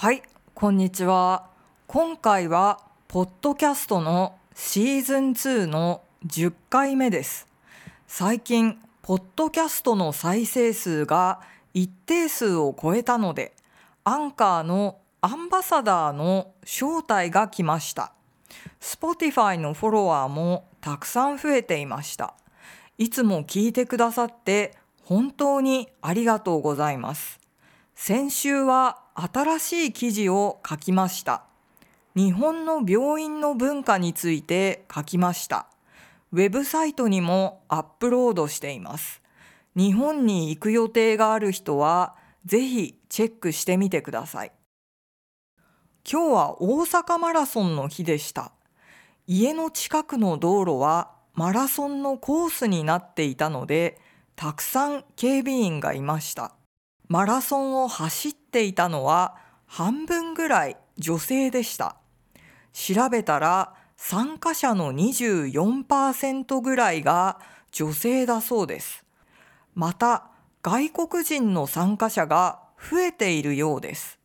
はい、こんにちは。今回は、ポッドキャストのシーズン2の10回目です。最近、ポッドキャストの再生数が一定数を超えたので、アンカーのアンバサダーの招待が来ました。Spotify のフォロワーもたくさん増えていました。いつも聞いてくださって本当にありがとうございます。先週は新しい記事を書きました。日本の病院の文化について書きました。ウェブサイトにもアップロードしています。日本に行く予定がある人はぜひチェックしてみてください。今日は大阪マラソンの日でした。家の近くの道路はマラソンのコースになっていたので、たくさん警備員がいました。マラソンを走っていたのは半分ぐらい女性でした。調べたら参加者の24%ぐらいが女性だそうです。また外国人の参加者が増えているようです。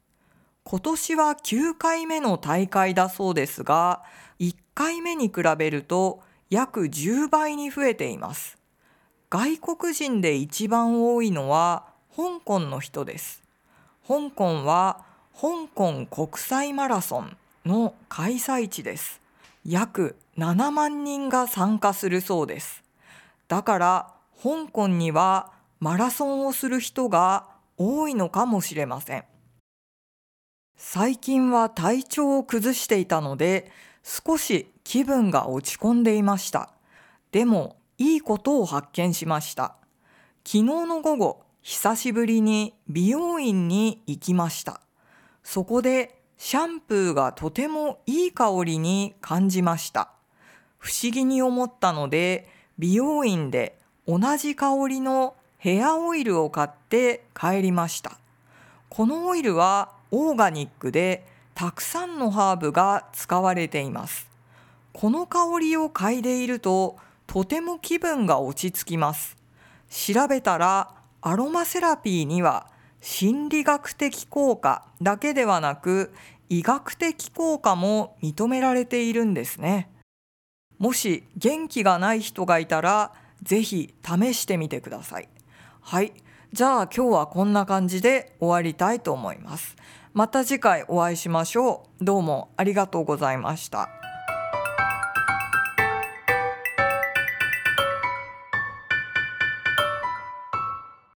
今年は9回目の大会だそうですが、1回目に比べると約10倍に増えています。外国人で一番多いのは香港の人です。香港は香港国際マラソンの開催地です。約7万人が参加するそうです。だから香港にはマラソンをする人が多いのかもしれません。最近は体調を崩していたので少し気分が落ち込んでいました。でもいいことを発見しました。昨日の午後、久しぶりに美容院に行きました。そこでシャンプーがとてもいい香りに感じました。不思議に思ったので、美容院で同じ香りのヘアオイルを買って帰りました。このオイルはオーガニックでたくさんのハーブが使われています。この香りを嗅いでいるととても気分が落ち着きます。調べたらアロマセラピーには心理学的効果だけではなく医学的効果も認められているんですね。もし元気がない人がいたらぜひ試してみてください。はい。じゃあ今日はこんな感じで終わりたいと思います。また次回お会いしましょう。どうもありがとうございました。